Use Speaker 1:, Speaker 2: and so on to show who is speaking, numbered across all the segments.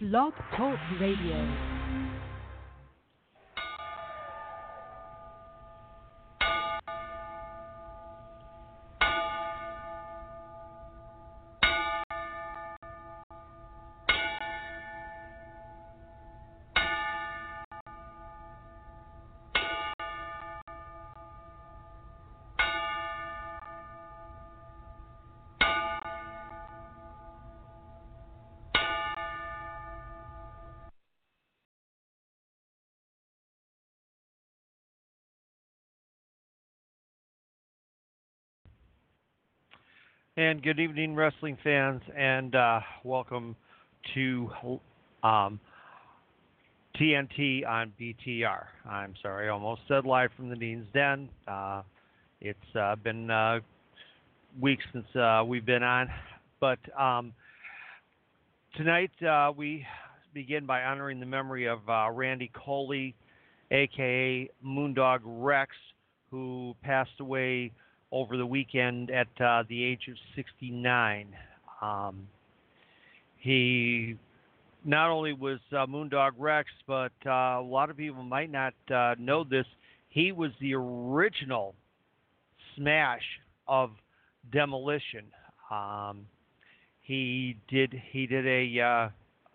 Speaker 1: Blog Talk Radio.
Speaker 2: And good evening, wrestling fans, and uh, welcome to um, TNT on BTR. I'm sorry, I almost said live from the Dean's Den. Uh, it's uh, been uh, weeks since uh, we've been on, but um, tonight uh, we begin by honoring the memory of Randy Colley, aka Moondog Rex, who passed away over the weekend at uh, the age of 69. Um, he not only was uh, Moondog Rex, but uh, a lot of people might not uh, know this. He was the original smash of Demolition. Um, he did he did a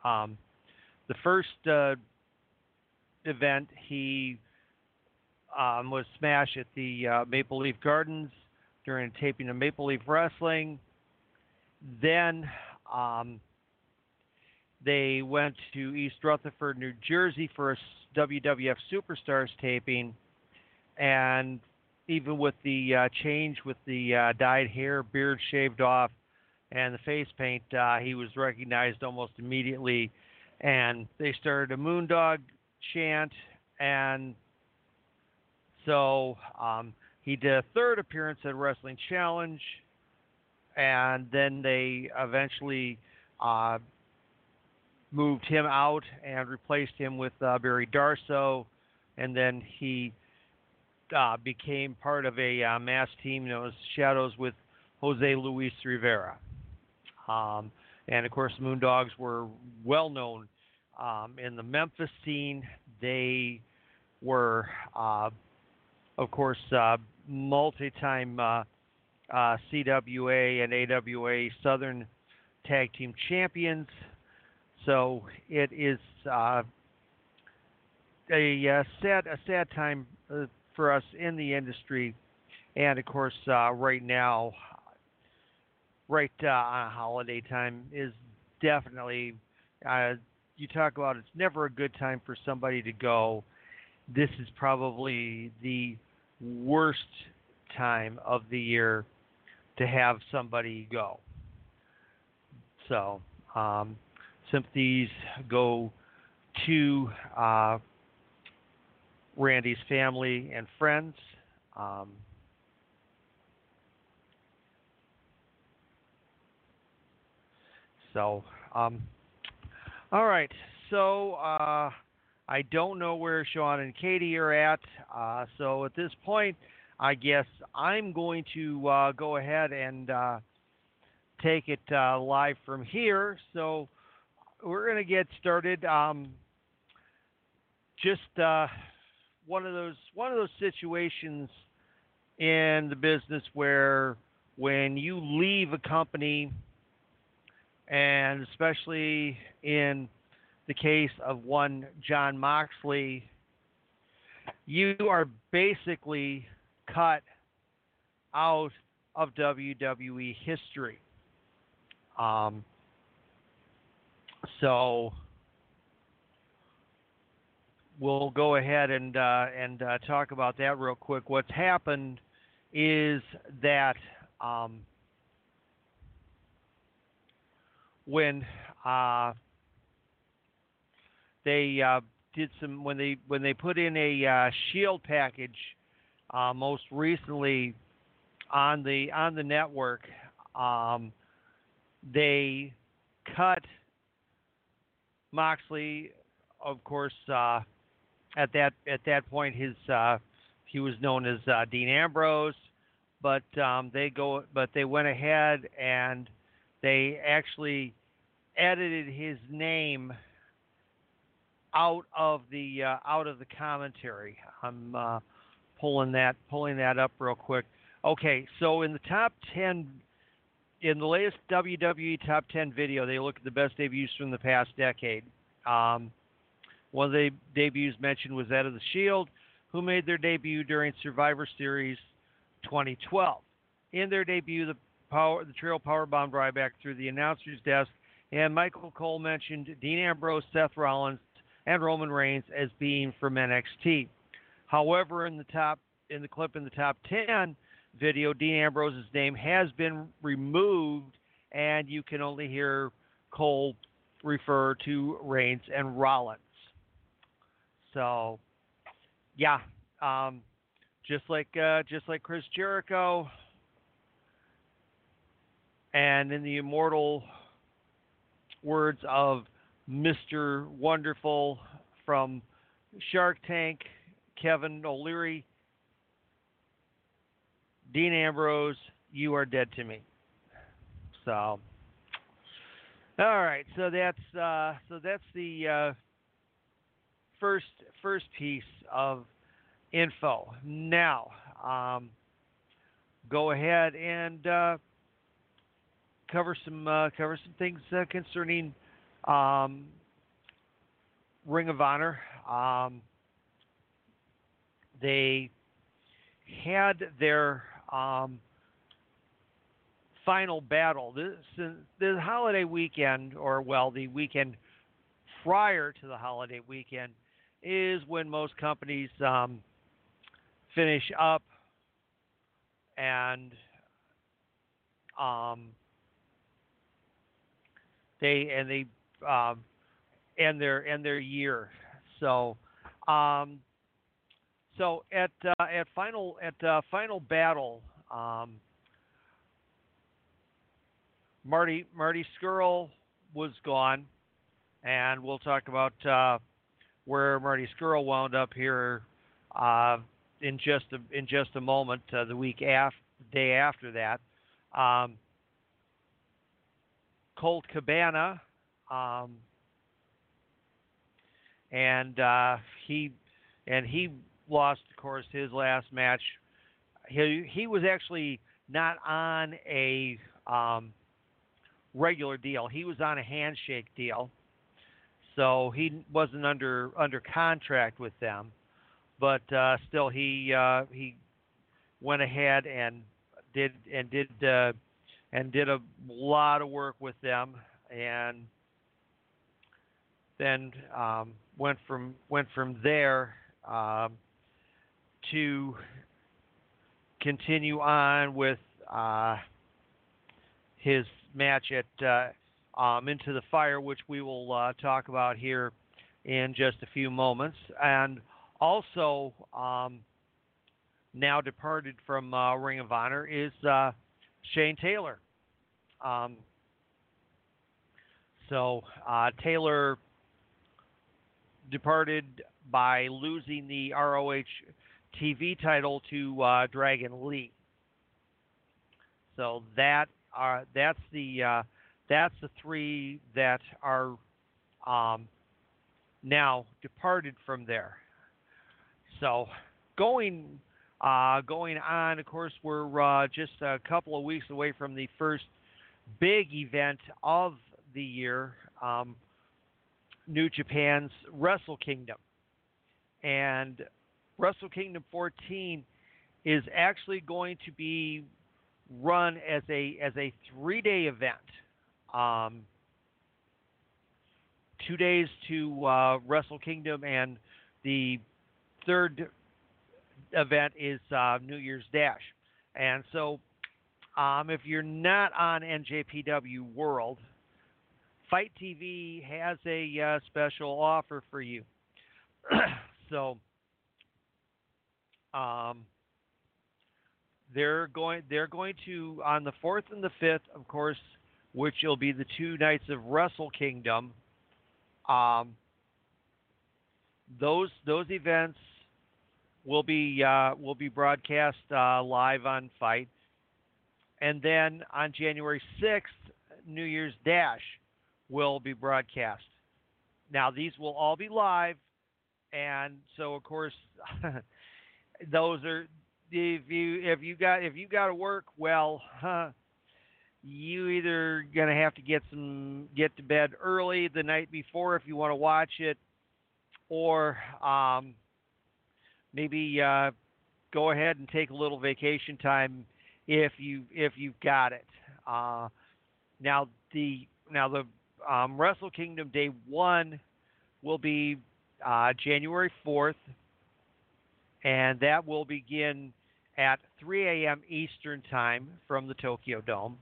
Speaker 2: uh, um, the first uh, event he um, was Smash at the uh, Maple Leaf Gardens during a taping of Maple Leaf Wrestling. Then um, they went to East Rutherford, New Jersey for a WWF Superstars taping. And even with the uh, change with the uh, dyed hair, beard shaved off, and the face paint, uh, he was recognized almost immediately. And they started a Moondog chant. And so um, he did a third appearance at Wrestling Challenge, and then they eventually uh, moved him out and replaced him with uh, Barry Darsow, and then he uh, became part of a uh, mass team known as Shadows with Jose Luis Rivera. Um, and of course, the Moondogs were well known um, in the Memphis scene. They were, uh, of course, uh, multi-time uh, uh, CWA and AWA Southern Tag Team Champions. So it is uh, a, a, sad a sad time uh, for us in the industry, and of course, uh, right now, right uh, on holiday time is definitely. you talk about it's never a good time for somebody to go. This is probably the worst time of the year to have somebody go. So, um, sympathies go to uh, Randy's family and friends. Um, so, um, all right. So, uh, I don't know where Sean and Katie are at. Uh, so at this point, I guess I'm going to uh, go ahead and uh, take it uh, live from here. So we're going to get started. Um, just uh, one of those one of those situations in the business where when you leave a company, and especially in the case of one Jon Moxley, you are basically cut out of WWE history. Um, so we'll go ahead and uh, and uh, talk about that real quick. What's happened is that um, when uh, they uh, did some when they when they put in a uh, shield package uh, most recently on the on the network. Um, they cut Moxley, of course. Uh, at that at that point, his uh, he was known as uh, Dean Ambrose, but um, they go but they went ahead and they actually edited his name out of the uh, out of the commentary. I'm uh, pulling that pulling that up real quick. Okay, so in the top ten, in the latest WWE top ten video, they look at the best debuts from the past decade. Um, one of the debuts mentioned was that of the Shield, who made their debut during Survivor Series 2012. In their debut, the power the trio powerbombed Ryback through the announcer's desk, and Michael Cole mentioned Dean Ambrose, Seth Rollins, and Roman Reigns as being from NXT. However, in the top in the clip in the top 10 video, Dean Ambrose's name has been removed, and you can only hear Cole refer to Reigns and Rollins. So, yeah, um, just like uh, just like Chris Jericho, and in the immortal words of Mr. Wonderful from Shark Tank, Kevin O'Leary, Dean Ambrose, you are dead to me. So, all right, so that's uh, so that's the uh, first first piece of info. Now, um, go ahead and uh, cover some uh, cover some things uh, concerning um, Ring of Honor. Um, they had their um, final battle this the holiday weekend, or well, the weekend prior to the holiday weekend, is when most companies um, finish up and um, they and they um, and their and their year. So, um, so at uh, at final at uh, final battle, um, Marty Marty Scurll was gone, and we'll talk about uh, where Marty Scurll wound up here uh, in just a, in just a moment. Uh, the week after, day after that, um, Colt Cabana um, and uh, he and he lost, of course, his last match. He he was actually not on a um, regular deal. He was on a handshake deal, so he wasn't under under contract with them. But uh, still, he uh, he went ahead and did and did uh, and did a lot of work with them and then um, went from went from there um, to continue on with uh, his match at uh, um, Into the Fire, which we will uh, talk about here in just a few moments, and also um, now departed from uh, Ring of Honor is uh, Shane Taylor. Um, so uh, Taylor departed by losing the ROH TV title to uh, Dragon Lee. So that uh, that's the uh, that's the three that are um, now departed from there. So going uh, going on, of course, we're uh, just a couple of weeks away from the first big event of the year. Um, New Japan's Wrestle Kingdom. And Wrestle Kingdom 14 is actually going to be run as a as a three day event. Um, two days to uh, Wrestle Kingdom, and the third event is uh, New Year's Dash. And so, um, if you're not on NJPW World, FITE TV has a uh, special offer for you. so, um, they're going they're going to on the fourth and the fifth, of course, which will be the two nights of Wrestle Kingdom. Um, those those events will be uh, will be broadcast uh, live on FITE, and then on January sixth, New Year's Dash will be broadcast. Now these will all be live, and so of course those are if you if you got if you got to work well. Huh, you either gonna have to get some get to bed early the night before if you want to watch it, or um, maybe uh, go ahead and take a little vacation time if you if you've got it. Uh, now the now the um, Wrestle Kingdom Day One will be uh, January fourth, and that will begin at 3 a.m. Eastern Time from the Tokyo Dome.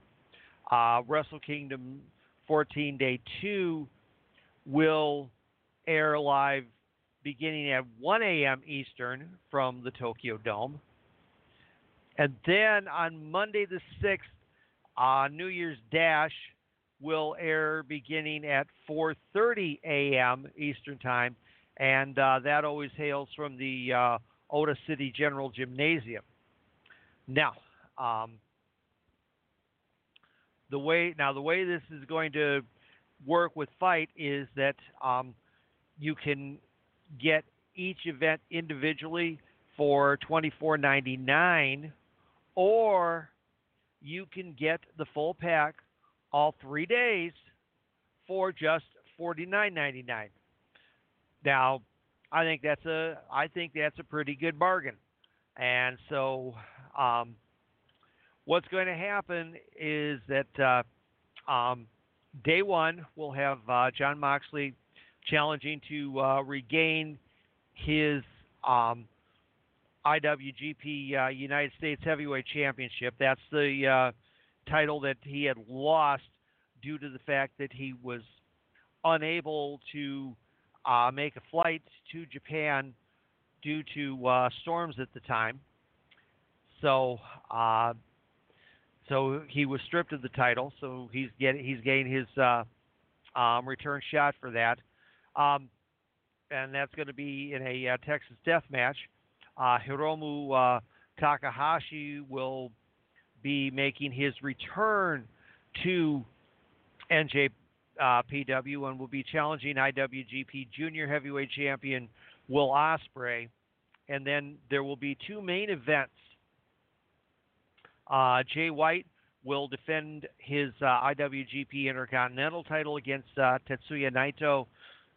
Speaker 2: Uh, Wrestle Kingdom 14 Day 2 will air live beginning at 1 a.m. Eastern from the Tokyo Dome. And then on Monday the 6th, uh, New Year's Dash will air beginning at 4:30 a.m. Eastern Time, and uh, that always hails from the uh, Ota City General Gymnasium. Now, um, the way now the way this is going to work with FITE is that um, you can get each event individually for twenty four ninety nine, or you can get the full pack all three days for just forty nine ninety nine. Now, I think that's a I think that's a pretty good bargain, and so um, what's going to happen is that uh, um, day one we'll have uh, Jon Moxley challenging to uh, regain his um, IWGP uh, United States Heavyweight Championship. That's the uh, title that he had lost due to the fact that he was unable to uh, make a flight to Japan due to storms at the time. So uh, so he was stripped of the title. So he's getting he's getting his uh, um, return shot for that, um, and that's going to be in a uh, Texas Death Match. Uh, Hiromu uh, Takahashi will be making his return to NJPW uh, and will be challenging IWGP Junior Heavyweight Champion Will Ospreay. And then there will be two main events. Uh, Jay White will defend his uh, IWGP Intercontinental title against uh, Tetsuya Naito,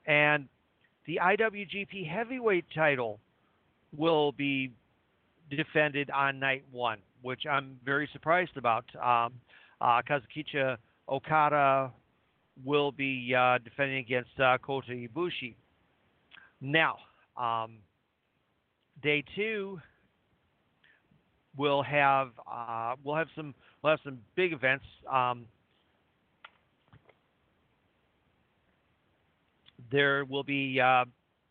Speaker 2: and the IWGP Heavyweight title will be defended on night one, which I'm very surprised about. Um, uh, Kazuchika Okada will be uh, defending against uh, Kota Ibushi. Now, um, day two we'll have uh, we'll have some we'll have some big events. Um, there will be uh,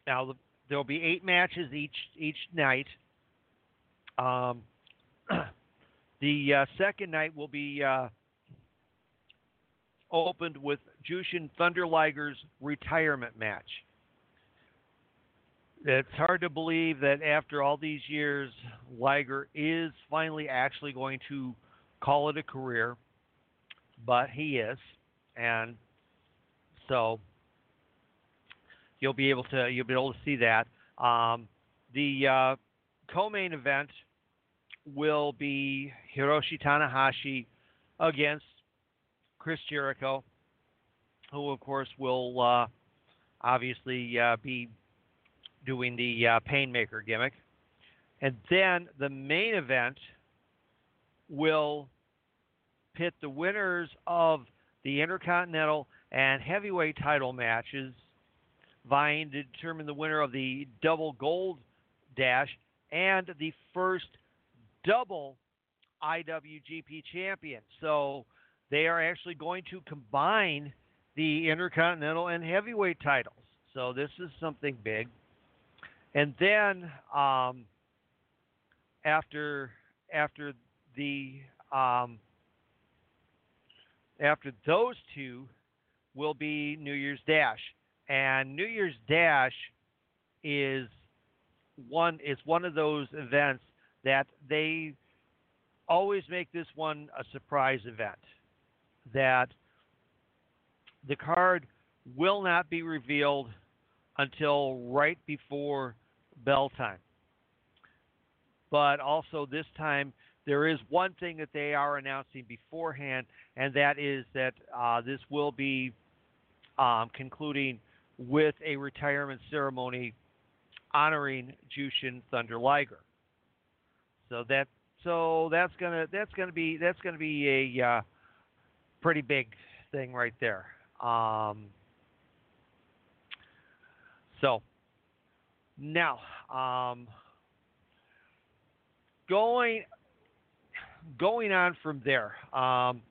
Speaker 2: now there will be eight matches each each night. Um, the uh, second night will be uh, opened with Jushin Thunder Liger's retirement match it's hard to believe that after all these years, Liger is finally actually going to call it a career, but he is, and so you'll be able to you'll be able to see that. Um, the uh, co-main event will be Hiroshi Tanahashi against Chris Jericho, who of course will uh, obviously uh, be doing the uh, Painmaker gimmick. And then the main event will pit the winners of the Intercontinental and Heavyweight title matches, vying to determine the winner of the Double Gold Dash and the first double IWGP champion. So they are actually going to combine the Intercontinental and Heavyweight titles. So this is something big. And then um, after after the um, after those two will be New Year's Dash, and New Year's Dash is one is one of those events that they always make this one a surprise event. That the card will not be revealed until right before bell time. But also this time there is one thing that they are announcing beforehand, and that is that uh, this will be um, concluding with a retirement ceremony honoring Jushin Thunder Liger. So that so that's gonna that's gonna be that's gonna be a uh, pretty big thing right there. Um, so now um, going going on from there. Um,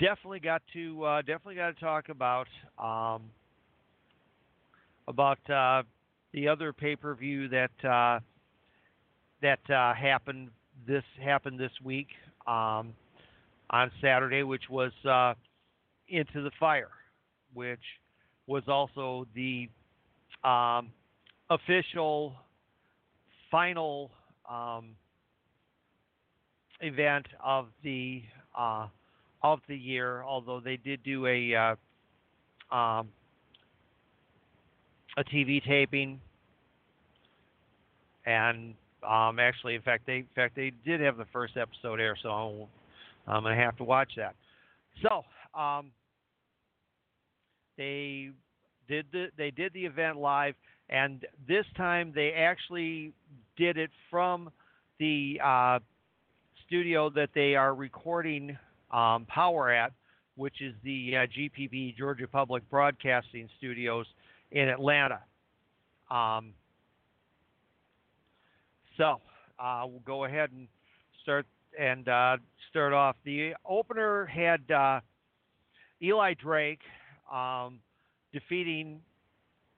Speaker 2: definitely got to uh, definitely got to talk about um, about uh, the other pay per view that uh, that uh, happened this happened this week um, on Saturday, which was uh, Into the Fire, which was also the um, official final um, event of the uh, of the year. Although they did do a uh, um, a TV taping, and um, actually, in fact, they in fact they did have the first episode air, so I'm, gonna have to watch that. So um, they did the they did the event live, and this time they actually did it from the uh, studio that they are recording um, Powerrr at, which is the uh, GPB Georgia Public Broadcasting Studios in Atlanta. Um, so uh, we'll go ahead and start and uh, start off. The opener had uh, Eli Drake um, defeating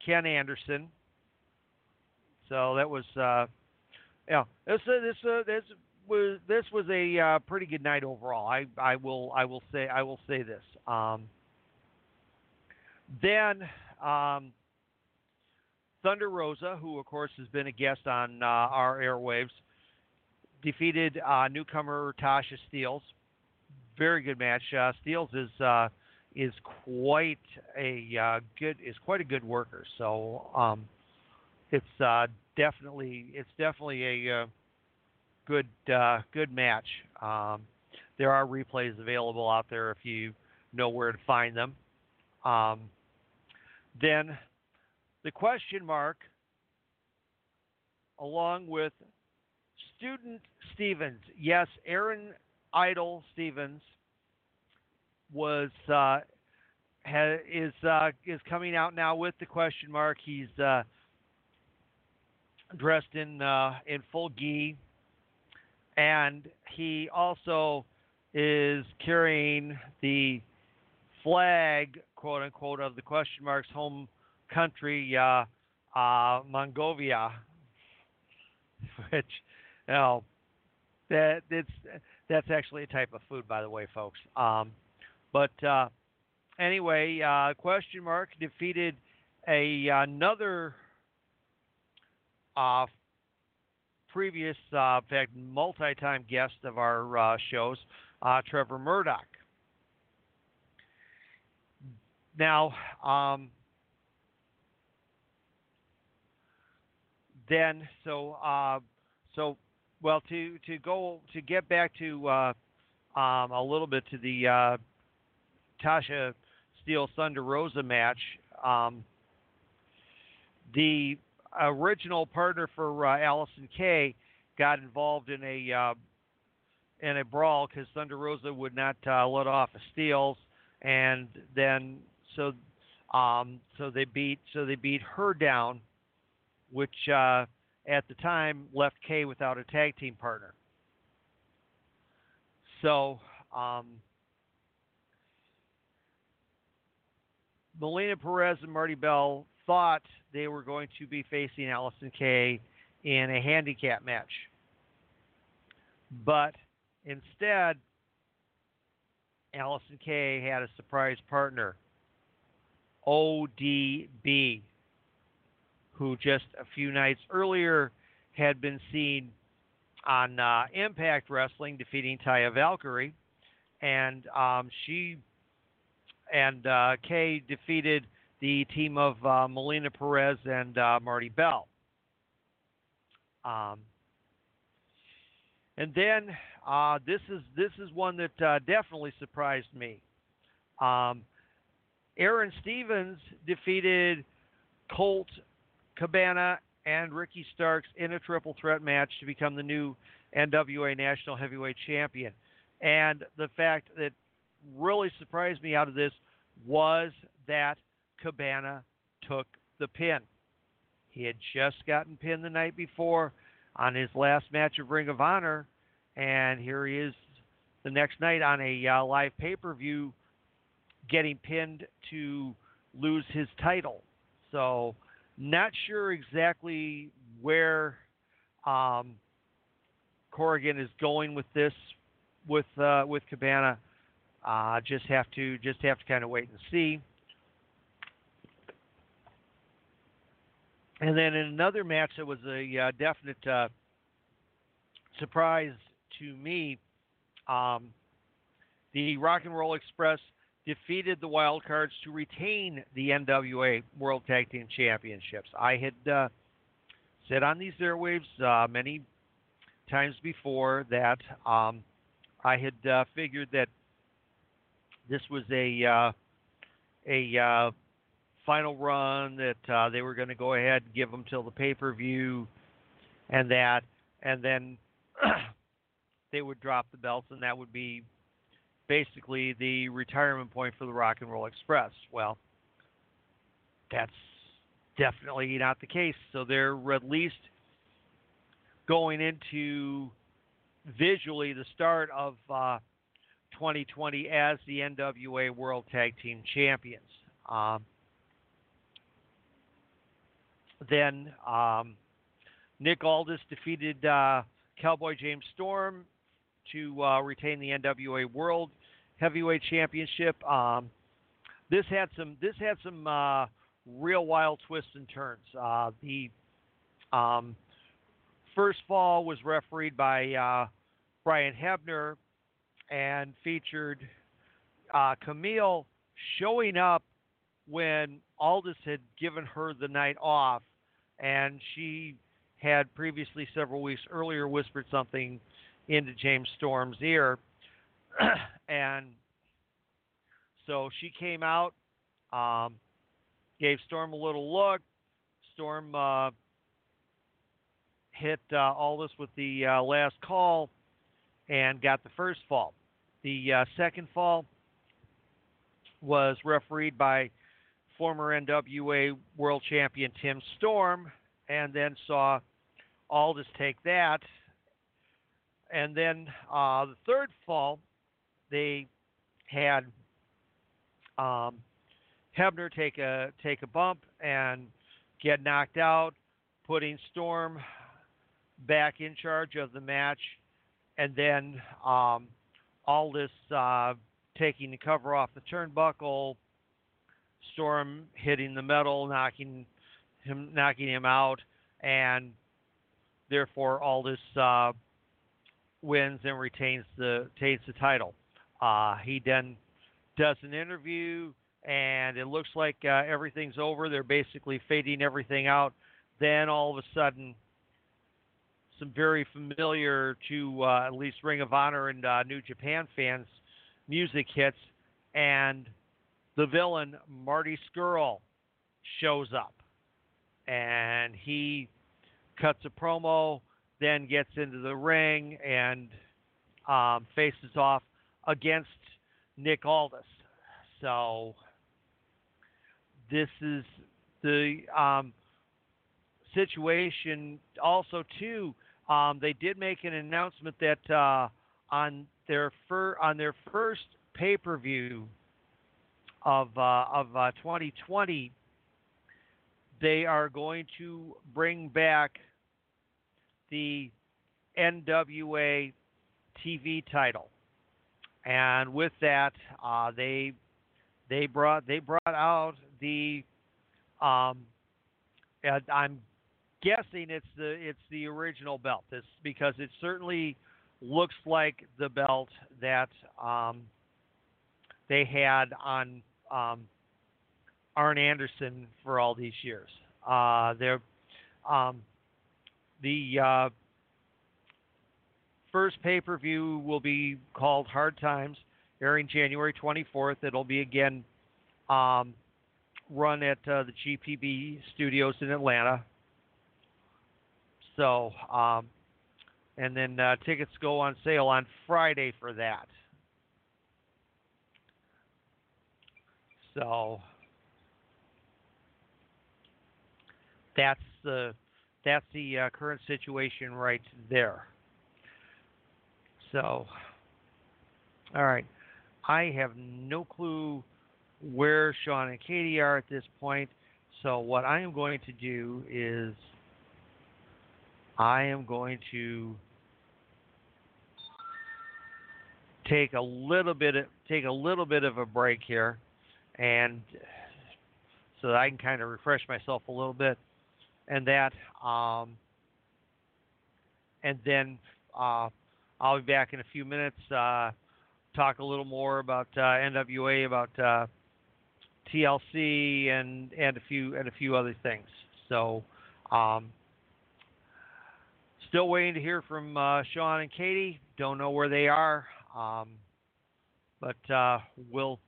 Speaker 2: Ken Anderson. So that was, uh, yeah, this uh, this uh, this was this was a pretty good night overall. I I will I will say I will say this. Um, then um, Thunder Rosa, who of course has been a guest on uh, our airwaves, defeated uh, newcomer Tasha Steelz. Very good match. Uh, Steelz is uh, is quite a uh, good is quite a good worker. So um, it's uh, definitely it's definitely a good good match. Um, there are replays available out there if you know where to find them. Um, then the question mark, along with student Stevens. Yes, Aaron Idol Stevens was uh, ha, is uh, is coming out now with the question mark. He's uh, dressed in uh, in full gi, and he also is carrying the flag, quote unquote, of the question mark's home country, uh, uh, which, you know, that it's that's actually a type of food, by the way, folks. Um, but uh, anyway, uh, question mark defeated a another uh, previous, uh, in fact, multi-time guest of our uh, shows, uh, Trevor Murdoch. Now, um, then so uh, so well to to go to get back to uh, um, a little bit to the uh, Tasha Steelz Thunder Rosa match. Um, the original partner for uh, Allysin Kay got involved in a uh, in a brawl because Thunder Rosa would not uh, let off a Steelz, and then so um, so they beat so they beat her down which uh, at the time left Kay without a tag team partner. So, um, Melina Perez and Marti Belle thought they were going to be facing Allysin Kay in a handicap match. But instead, Allysin Kay had a surprise partner, ODB, who just a few nights earlier had been seen on uh, Impact Wrestling defeating Taya Valkyrie, and um, she and uh, Kay defeated the team of uh, Melina Perez and uh, Marti Belle. Um, and then uh, this is this is one that uh, definitely surprised me. Um, Aaron Stevens defeated Colt Cabana and Ricky Starks in a triple threat match to become the new NWA National Heavyweight Champion. And the fact that really surprised me out of this was that Cabana took the pin. He had just gotten pinned the night before on his last match of Ring of Honor, and here he is the next night on a uh, live pay per view getting pinned to lose his title. So, not sure exactly where um, Corgan is going with this with uh, with Cabana. Uh, just have to just have to kind of wait and see. And then in another match that was a uh, definite uh, surprise to me, um, the Rock and Roll Express defeated the Wildcards to retain the NWA World Tag Team Championships. I had uh, said on these airwaves uh, many times before that um, I had uh, figured that this was a uh, a uh, final run that uh, they were going to go ahead and give them till the pay per view, and that, and then they would drop the belts, and that would be basically the retirement point for the Rock and Roll Express. Well, that's definitely not the case. So they're at least going into visually the start of uh, 2020 as the NWA World Tag Team Champions. Um, then um, Nick Aldis defeated uh, Cowboy James Storm to uh, retain the NWA World Heavyweight Championship. Um, this had some this had some uh, real wild twists and turns. Uh, the um, first fall was refereed by uh, Brian Hebner and featured uh, Camille showing up when Aldis had given her the night off, and she had previously, several weeks earlier, whispered something into James Storm's ear. and so she came out, um, gave Storm a little look. Storm uh, hit uh, Aldis with the uh, last call and got the first fall. The uh, second fall was refereed by former NWA World Champion Tim Storm, and then saw Aldis take that. And then uh, the third fall, they had um, Hebner take a take a bump and get knocked out, putting Storm back in charge of the match, and then um, this uh, taking the cover off the turnbuckle, Storm hitting the metal, knocking him knocking him out, and therefore Aldis uh, wins and retains the retains the title. Uh, he then does an interview, and it looks like uh, everything's over. They're basically fading everything out. Then all of a sudden, some very familiar to uh, at least Ring of Honor and uh, New Japan fans music hits, and the villain Marty Scurll shows up, and he cuts a promo, then gets into the ring and um, faces off against Nick Aldis. So this is the um, situation. Also, too, um, they did make an announcement that uh, on their fir- on their first pay per view of uh, of uh, 2020, they are going to bring back the NWA TV title, and with that, uh, they they brought they brought out the um, I'm guessing it's the it's the original belt. This because it certainly looks like the belt that um, they had on um, Arn Anderson for all these years. Uh, they're um, the uh, first pay per view will be called Hard Times, airing January 24th. It'll be again um, run at uh, the GPB studios in Atlanta. So, um, and then uh, tickets go on sale on Friday for that. So that's the that's the uh, current situation right there. So, all right, I have no clue where Sean and Katie are at this point. So what I am going to do is I am going to take a little bit of, take a little bit of a break here and so that I can kind of refresh myself a little bit and that um, and then uh, I'll be back in a few minutes uh, talk a little more about uh, NWA about uh, TLC and and a few and a few other things. So, um, still waiting to hear from uh, Sean and Katie. Don't know where they are, um, but uh, we'll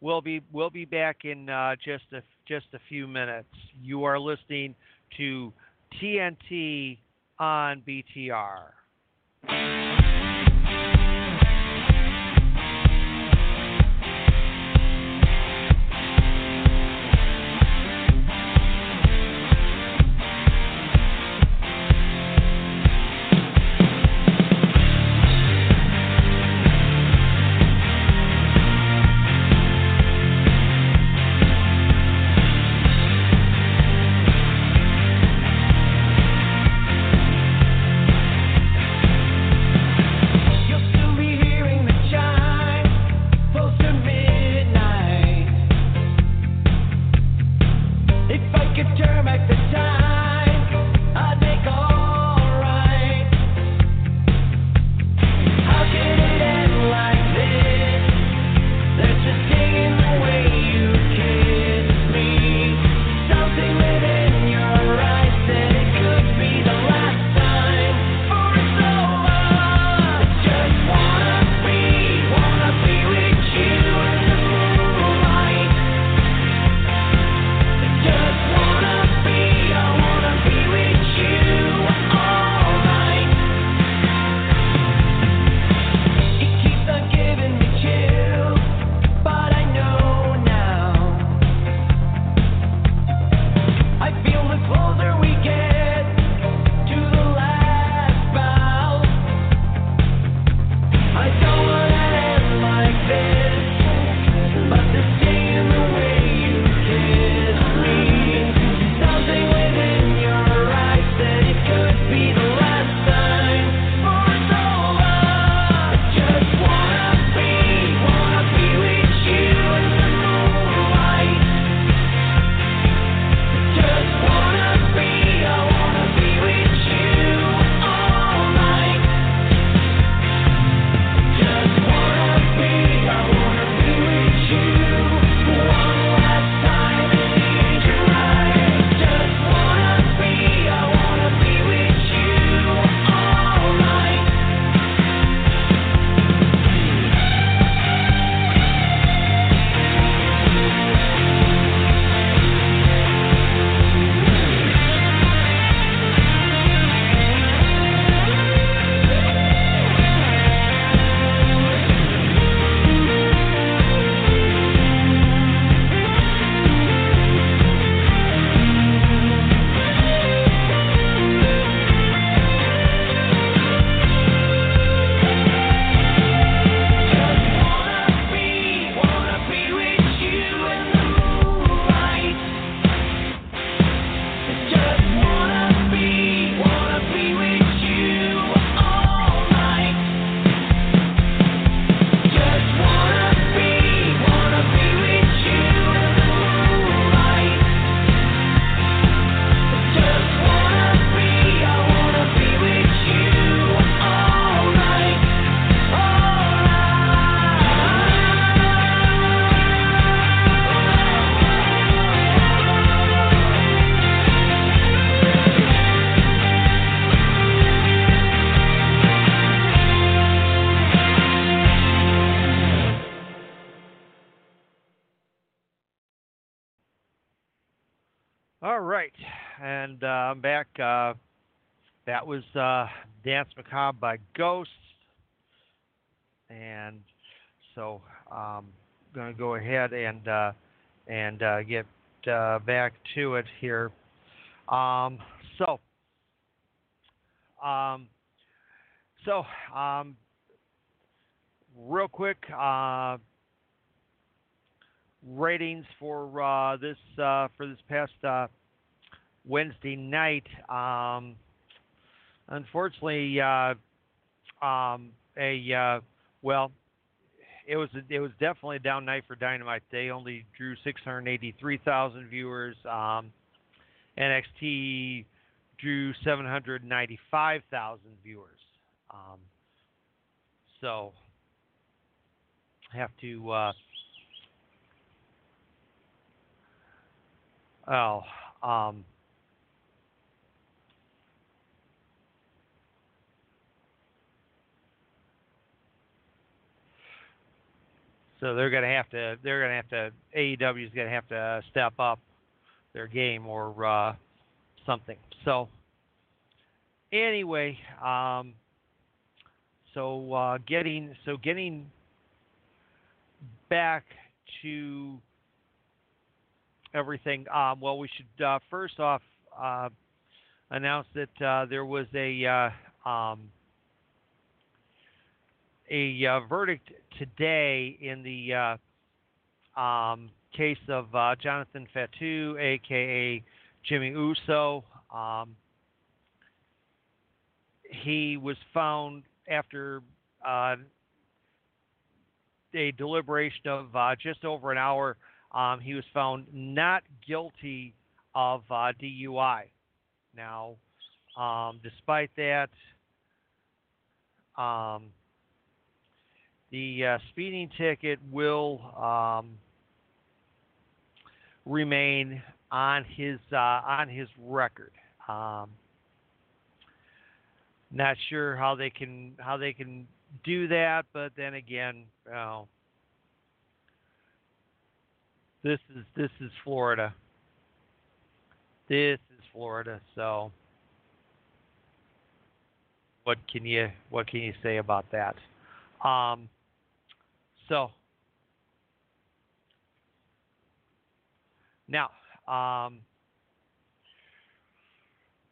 Speaker 2: we'll be we'll be back in uh, just a just a few minutes. You are listening to TNT on BTR. Uh, that was uh, Dance Macabre by Ghosts, and so I'm going to go ahead and uh, and uh, get uh, back to it here. Um, so, um, so um, real quick, uh, ratings for uh, this for this past Wednesday night. Um, unfortunately, uh, um, a uh, well, it was it was definitely a down night for Dynamite. They only drew 683,000 viewers. Um, NXT drew 795,000 viewers. Um, so i have to. Uh, oh, um, so they're gonna have to. They're gonna have to. AEW is gonna have to step up their game or uh, something. So anyway, um, so uh, getting so getting back to everything. Um, well, we should uh, first off uh, announce that uh, there was a uh, um, a uh, verdict today in the uh, um, case of Jonathan Fatu, aka Jimmy Uso. Um, he was found after a deliberation of uh, just over an hour, um, he was found not guilty of uh, DUI. Now, um, despite that, um, the uh, speeding ticket will um, remain on his uh, on his record. Um, not sure how they can how they can do that, but then again, you know, this is this is Florida. This is Florida, so what can you what can you say about that? Um, so now, um,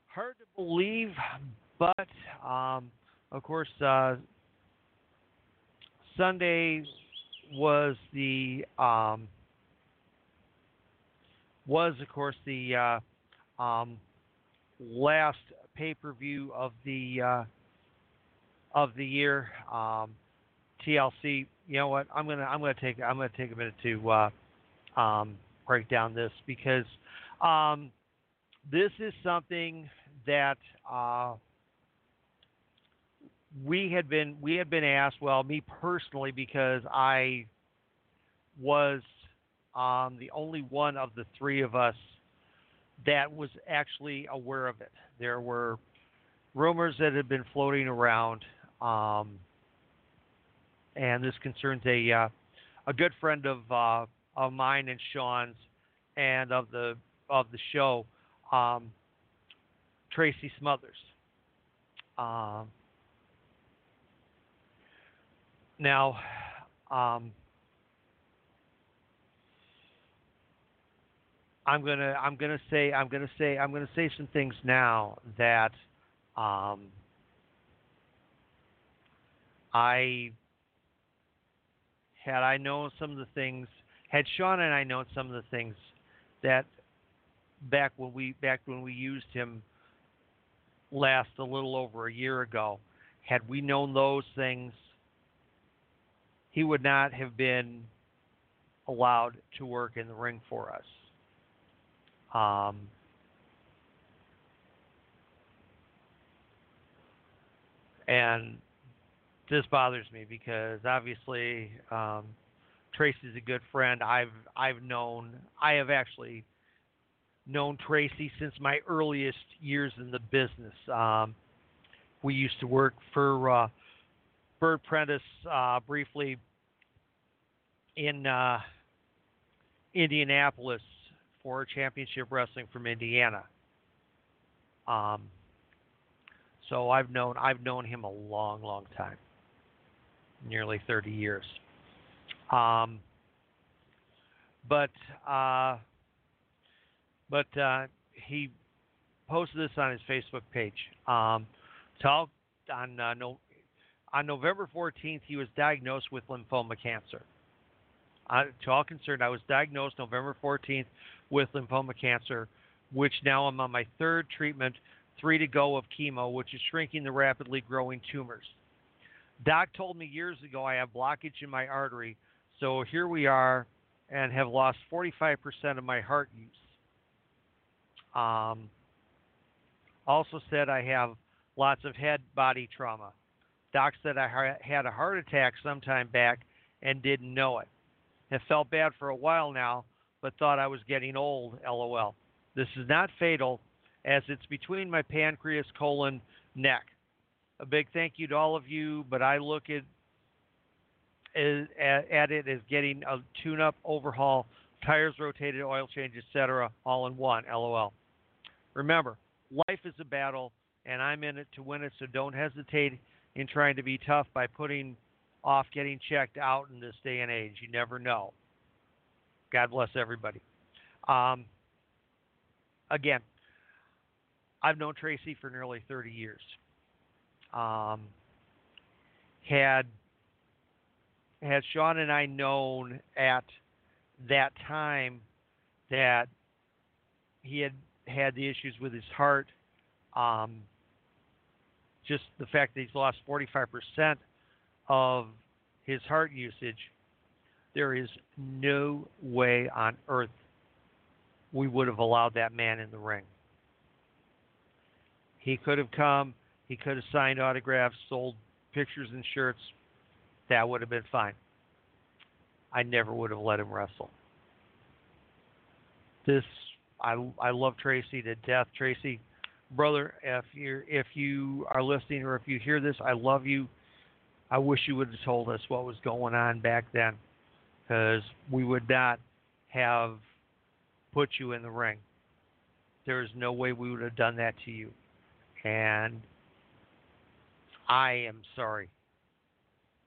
Speaker 2: hard to believe, but um, of course, uh, Sunday was the um, was of course the uh, um, last pay per view of the uh, of the year. Um, TLC. You know what? I'm gonna I'm gonna take I'm gonna take a minute to uh, um, break down this because um, this is something that uh, we had been we had been asked. Well, me personally, because I was um, the only one of the three of us that was actually aware of it. There were rumors that had been floating around, um, and this concerns a uh, a good friend of uh, of mine and Sean's, and of the of the show, um, Tracy Smothers. Um, now, um, I'm gonna I'm gonna say I'm gonna say I'm gonna say some things now that um, I had I known some of the things had Sean and I known some of the things that back when we back when we used him last a little over a year ago had we known those things he would not have been allowed to work in the ring for us. Um, and this bothers me because obviously um, Tracy's a good friend. I've I've known I have actually known Tracy since my earliest years in the business. Um, we used to work for uh, Bird Prentice uh, briefly in uh, Indianapolis for Championship Wrestling from Indiana. Um, so I've known I've known him a long, long time, nearly 30 years. Um, but uh, but uh, he posted this on his Facebook page. Um, so on uh, no, on November 14th, he was diagnosed with lymphoma cancer. Uh, to all concerned, I was diagnosed November 14th with lymphoma cancer, which now I'm on my third treatment, three to go of chemo, which is shrinking the rapidly growing tumors. Doc told me years ago I have blockage in my artery, so here we are and have lost 45% of my heart use. Um, also said I have lots of head body trauma. Doc said I had a heart attack sometime back and didn't know it. Have felt bad for a while now, but thought I was getting old. LOL. This is not fatal, as it's between my pancreas, colon, neck. A big thank you to all of you, but I look at at it as getting a tune-up, overhaul, tires rotated, oil change, etc., all in one. LOL. Remember, life is a battle, and I'm in it to win it. So don't hesitate in trying to be tough by putting off getting checked out in this day and age. You never know. God bless everybody. Um, again, I've known Tracy for nearly 30 years. Um, had had Sean and I known at that time that he had had the issues with his heart, um, just the fact that he's lost 45% of his heart usage, there is no way on earth we would have allowed that man in the ring. He could have come, he could have signed autographs, sold pictures and shirts. That would have been fine. I never would have let him wrestle. This I I love Tracy to death. Tracy, brother, if you if you are listening or if you hear this, I love you. I wish you would have told us what was going on back then, because we would not have put you in the ring. There is no way we would have done that to you, and I am sorry.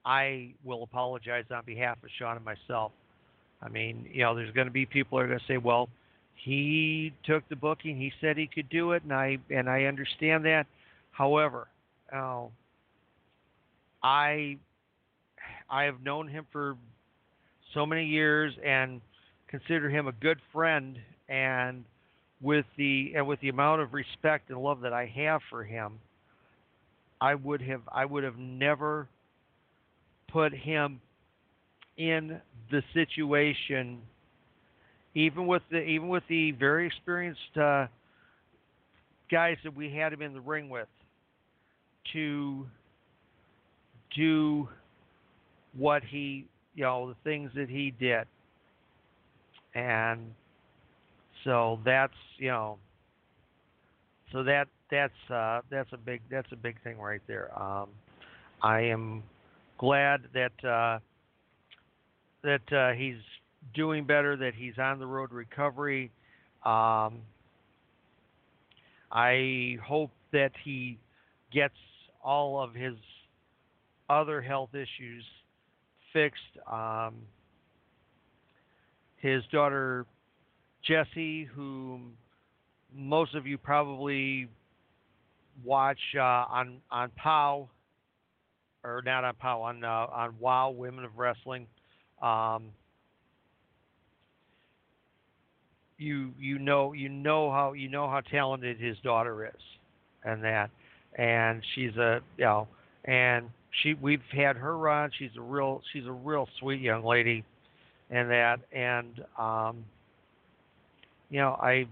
Speaker 2: I will apologize on behalf of Sean and myself. I mean, you know, there's going to be people who are going to say, well, he took the booking. He said he could do it, and I and I understand that. However, uh, I I have known him for so many years and consider him a good friend. And with the and with the amount of respect and love that I have for him, I would have I would have never put him in the situation even with the even with the very experienced uh, guys that we had him in the ring with, to do what he you know the things that he did, and so that's you know so that that's uh, that's a big that's a big thing right there. Um, I am glad that uh, that uh, he's doing better, that he's on the road recovery. Um, I hope that he gets all of his other health issues fixed. Um, his daughter Jessie, whom most of you probably watch uh, on on POW, or not on POW, on uh, on WOW, Women of Wrestling. Um, you you know you know how you know how talented his daughter is, and that, and she's a you know, and she we've had her on. She's a real she's a real sweet young lady, and that and um, you know I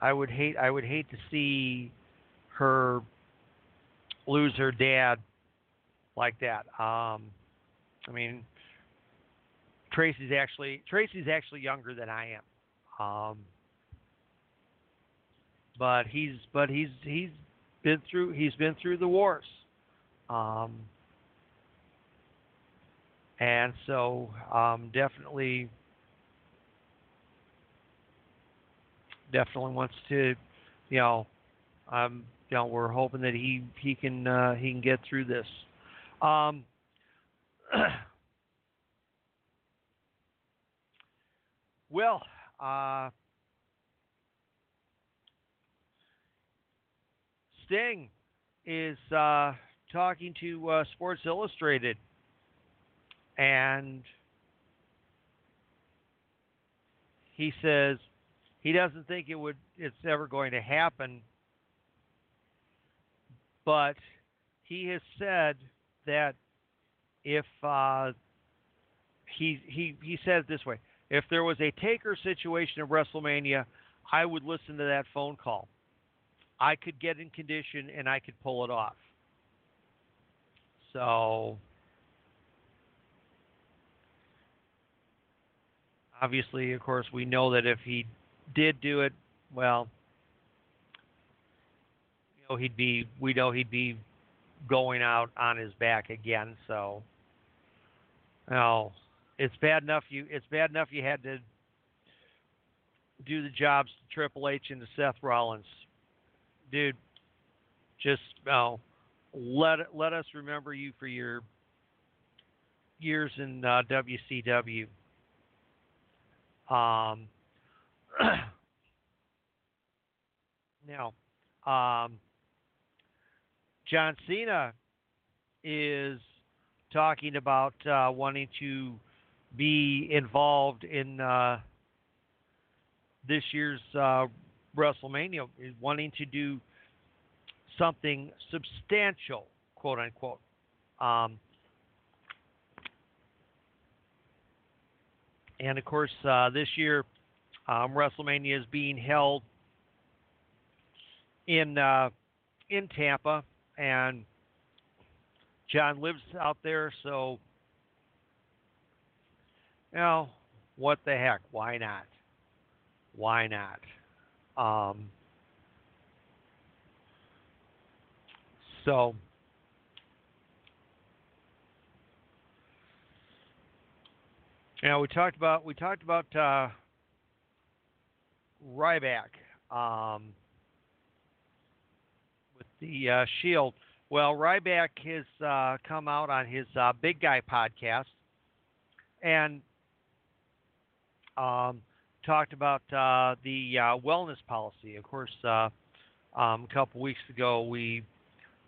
Speaker 2: I would hate I would hate to see her lose her dad like that. Um, I mean, Tracy's actually Tracy's actually younger than I am. Um, but he's but he's he's been through he's been through the wars. Um, and so um, definitely definitely wants to, you know, um, you know, we're hoping that he he can uh, he can get through this. Um, well, uh, Sting is uh, talking to uh, Sports Illustrated, and he says he doesn't think it would it's ever going to happen, but he has said that if uh, he he he said this way, if there was a taker situation of WrestleMania, I would listen to that phone call. I could get in condition and I could pull it off. So obviously, of course, we know that if he did do it, well, you know, he'd be we know he'd be going out on his back again. So, you know, it's bad enough you it's bad enough you had to do the jobs to Triple H and to Seth Rollins, dude. Just you know, let let us remember you for your years in uh, WCW. Um, now, um, John Cena is talking about uh, wanting to be involved in uh, this year's uh, WrestleMania, wanting to do something substantial, quote unquote. Um, and of course, uh, this year, um, WrestleMania is being held in uh, in Tampa, and John lives out there, so know what the heck? Why not? Why not? Um, so. Yeah, we talked about we talked about uh, Ryback um, with the uh, Shield. Well, Ryback has uh, come out on his uh, Big Guy podcast and um, talked about uh, the uh, wellness policy. Of course, uh, um, a couple weeks ago we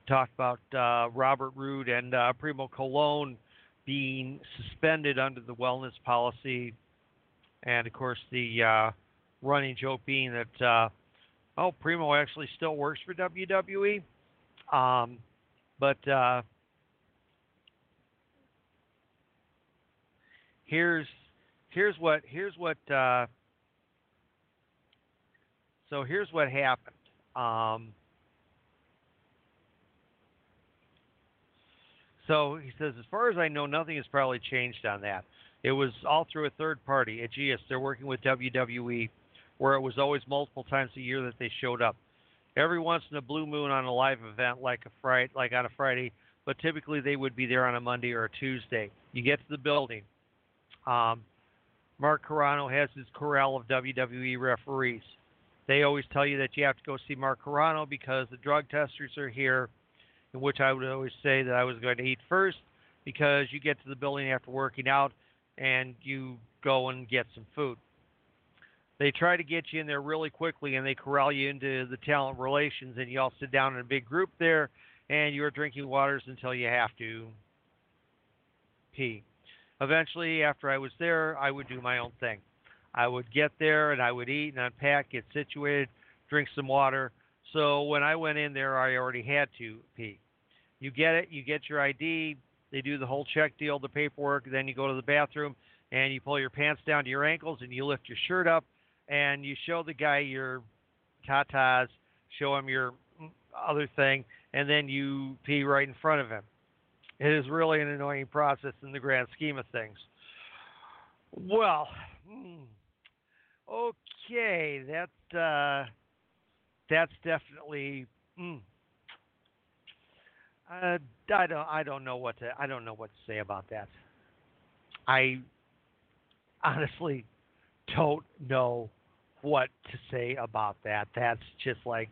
Speaker 2: talked about Robert Roode and Primo Colon being suspended under the wellness policy, and of course the running joke being that uh, oh Primo actually still works for WWE, um, but uh, here's here's what here's what uh, so here's what happened. Um, So he says, as far as I know, nothing has probably changed on that. It was all through a third party. Aegis, they're working with WWE, where it was always multiple times a year that they showed up. Every once in a blue moon on a live event, like a Friday, like on a Friday, but typically they would be there on a Monday or a Tuesday. You get to the building. Um, Mark Carrano has his corral of WWE referees. They always tell you that you have to go see Mark Carrano because the drug testers are here in which I would always say that I was going to eat first because you get to the building after working out and you go and get some food. They try to get you in there really quickly and they corral you into the talent relations and you all sit down in a big group there and you're drinking waters until you have to pee. Eventually, after I was there, I would do my own thing. I would get there and I would eat and unpack, get situated, drink some water. So when I went in there, I already had to pee. You get it, you get your ID, they do the whole check deal, the paperwork, then you go to the bathroom and you pull your pants down to your ankles and you lift your shirt up and you show the guy your tatas, show him your other thing, and then you pee right in front of him. It is really an annoying process in the grand scheme of things. Well, hmm, okay, that uh, that's definitely. Mm, uh, I don't. I don't know what to. I don't know what to say about that. I honestly don't know what to say about that. That's just like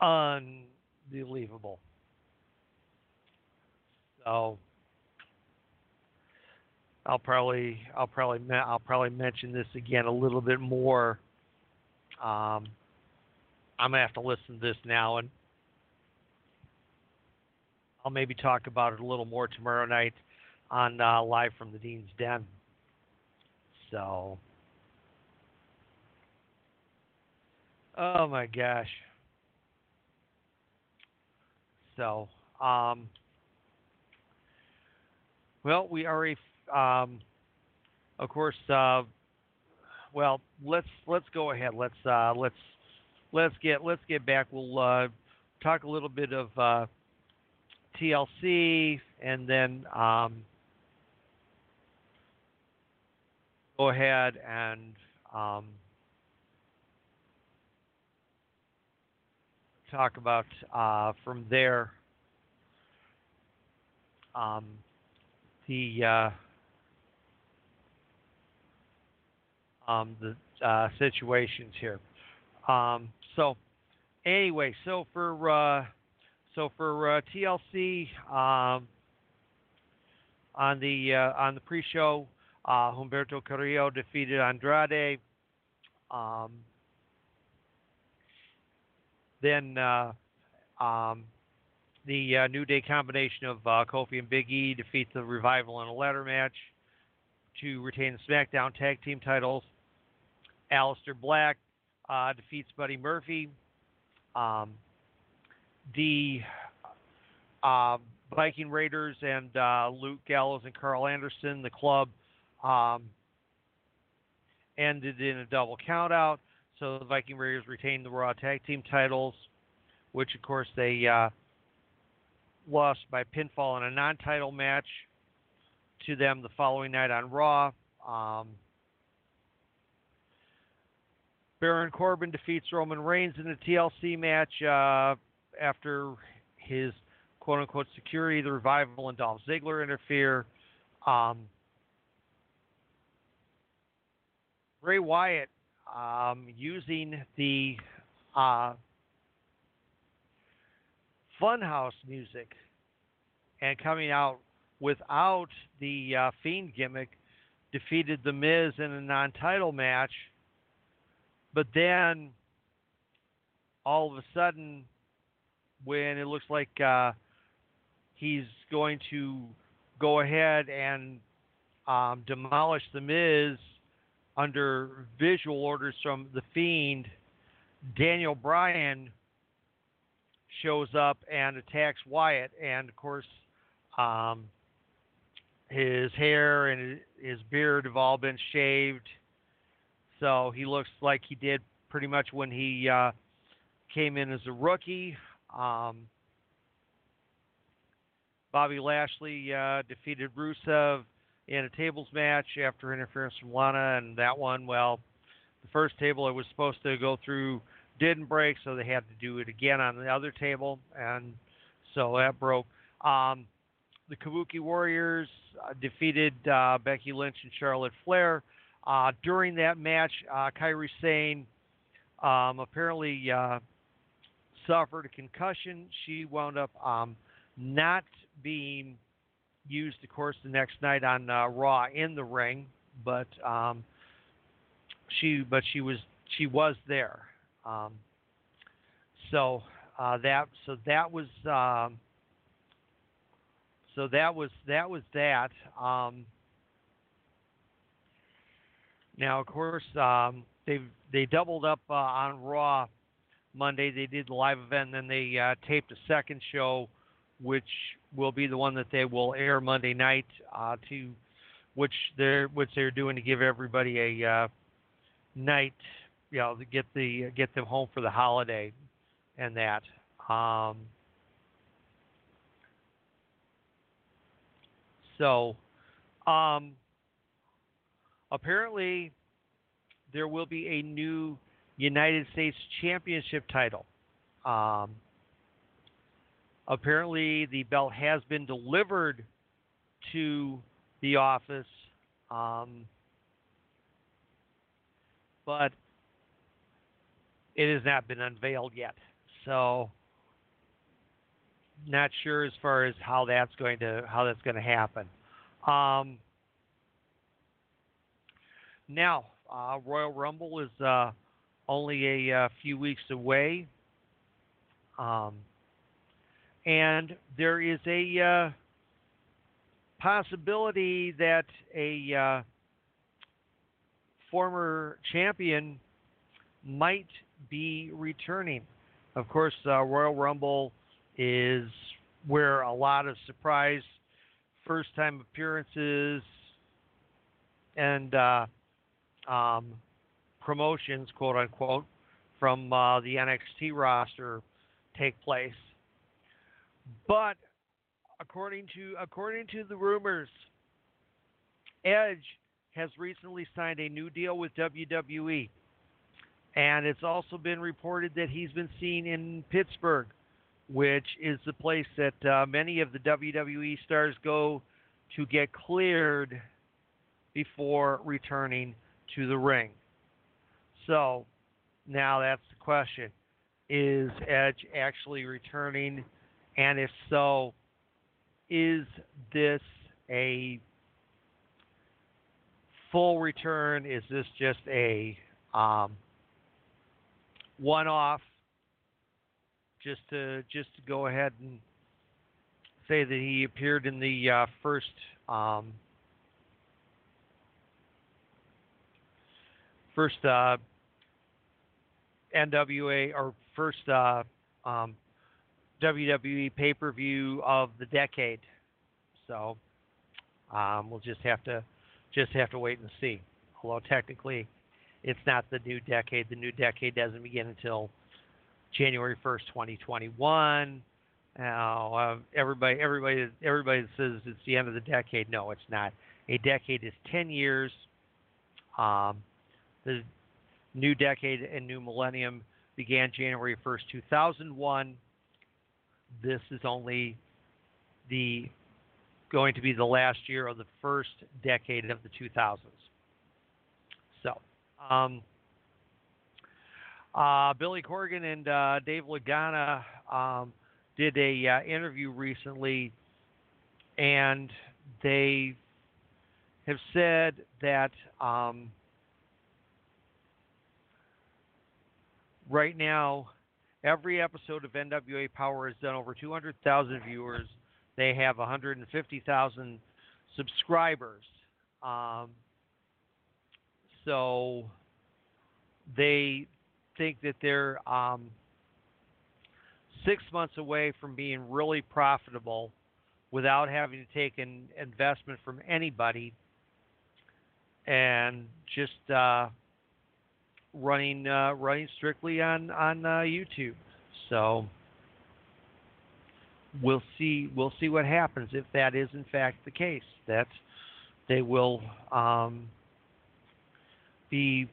Speaker 2: unbelievable. So I'll probably I'll probably I'll probably mention this again a little bit more. Um, I'm gonna have to listen to this now, and I'll maybe talk about it a little more tomorrow night on uh, live from the Dean's Den. So, oh my gosh. So, um, well, we already, um, of course, uh, well, let's let's go ahead. Let's uh, let's let's get let's get back. We'll uh, talk a little bit of uh, TLC, and then um, go ahead and um, talk about uh, from there um, the uh, um, the uh, situations here. Um, so anyway, so for uh, so for uh, TLC um, on the uh, on the pre-show, uh, Humberto Carrillo defeated Andrade. Um, then uh, um, the uh, New Day combination of uh, Kofi and Big E defeats the Revival in a ladder match to retain the SmackDown Tag Team titles. Aleister Black uh, defeats Buddy Murphy. Um, the uh, Viking Raiders and uh, Luke Gallows and Carl Anderson, the club, um, ended in a double countout. So the Viking Raiders retained the Raw Tag Team titles, which of course they uh, lost by pinfall in a non-title match to them the following night on Raw. Um, Baron Corbin defeats Roman Reigns in a TLC match uh, after his quote unquote security, the revival, and Dolph Ziggler interfere. Um, Bray Wyatt um, using the uh, Funhouse music and coming out without the uh, Fiend gimmick defeated The Miz in a non title match. But then all of a sudden, when it looks like uh, he's going to go ahead and um, demolish the Miz under visual orders from the Fiend, Daniel Bryan shows up and attacks Wyatt, and of course, um, his hair and his beard have all been shaved so he looks like he did pretty much when he uh, came in as a rookie. Um, Bobby Lashley uh, defeated Rusev in a tables match after interference from Lana, and that one, well, the first table it was supposed to go through didn't break, so they had to do it again on the other table, and so that broke. Um, the Kabuki Warriors uh, defeated uh, Becky Lynch and Charlotte Flair uh, during that match, uh, Kairi Sane um, apparently uh, suffered a concussion. She wound up um, not being used, of course, the next night on uh, Raw in the ring, but um, she but she was she was there. Um, so uh, that so that was um, so that was that was that. Um, now, of course, um, they they doubled up uh, on Raw Monday. They did the live event, and then they uh, taped a second show, which will be the one that they will air Monday night uh, to which they're which they're doing to give everybody a uh, night, you know, to get the get them home for the holiday and that. Um, so, um, apparently there will be a new United States Championship title. Um, apparently, the belt has been delivered to the office. Um, but it has not been unveiled yet. So not sure as far as how that's going to how that's going to happen. Um, now, uh, Royal Rumble is uh, only a, uh, few weeks away, um, and there is a uh, possibility that a uh, former champion might be returning. Of course, uh, Royal Rumble is where a lot of surprise first time appearances and uh, um, promotions, quote unquote, from uh, the NXT roster take place. But according to according to the rumors, Edge has recently signed a new deal with WWE. And it's also been reported that he's been seen in Pittsburgh, which is the place that uh, many of the WWE stars go to get cleared before returning to the ring. So now that's the question. Is Edge actually returning? And if so, is this a full return? Is this just a um, one-off? Just to just to go ahead and say that he appeared in the uh, first um, first uh, NWA or first uh, um, WWE pay per view of the decade. So um, we'll just have to just have to wait and see. Although technically, it's not the new decade. The new decade doesn't begin until January 1st, 2021. Now, uh, everybody, everybody, everybody says it's the end of the decade. No, it's not. A decade is 10 years. Um, the new decade and new millennium began January 1st, 2001. This is only the going to be the last year of the first decade of the 2000s. So, um, uh, Billy Corgan and uh, Dave Lagana um, did a uh, interview recently, and they have said that um, right now every episode of NWA Powerrr has done over 200,000 viewers. They have 150,000 subscribers. Um, so they think that they're um, six months away from being really profitable without having to take an investment from anybody and just uh, running uh, running strictly on on uh, YouTube. So we'll see we'll see what happens if that is in fact the case. That they will um, be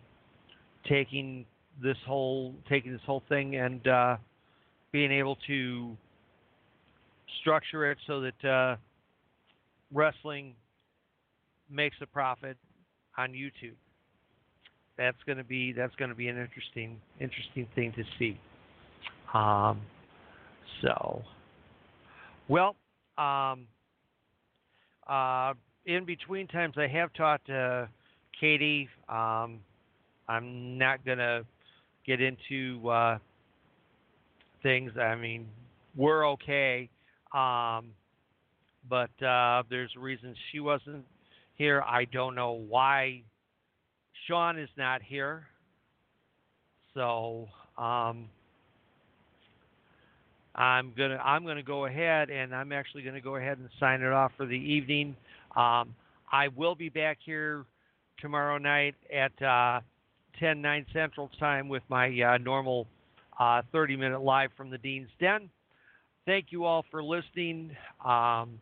Speaker 2: taking this whole taking this whole thing and uh, being able to structure it so that uh, wrestling makes a profit on YouTube. That's going to be that's going to be an interesting interesting thing to see. Um, so, well, um, uh, in between times, I have talked to Katie. Um, I'm not going to get into uh, things. I mean, we're okay, um, but uh, there's reasons she wasn't here. I don't know why Sean is not here, so um, I'm gonna I'm gonna go ahead and I'm actually gonna go ahead and sign it off for the evening. Um, I will be back here tomorrow night at uh, 10 9 Central Time with my uh, normal uh, 30 minute live from the Dean's Den. Thank you all for listening. Um,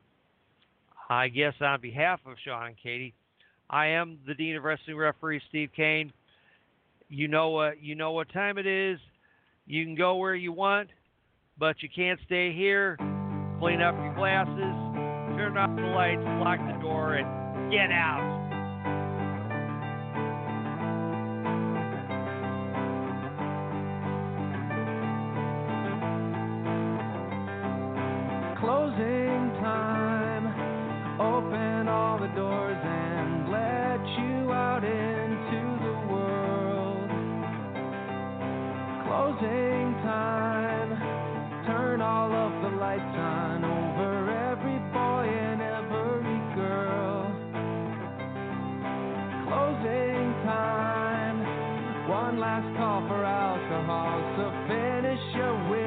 Speaker 2: I guess on behalf of Sean and Katie, I am the Dean of Wrestling Referee Steve Cain. You know what you know what time it is. You can go where you want, but you can't stay here. Clean up your glasses, turn off the lights, lock the door, and get out.
Speaker 1: One last call for alcohol, so finish your whiskey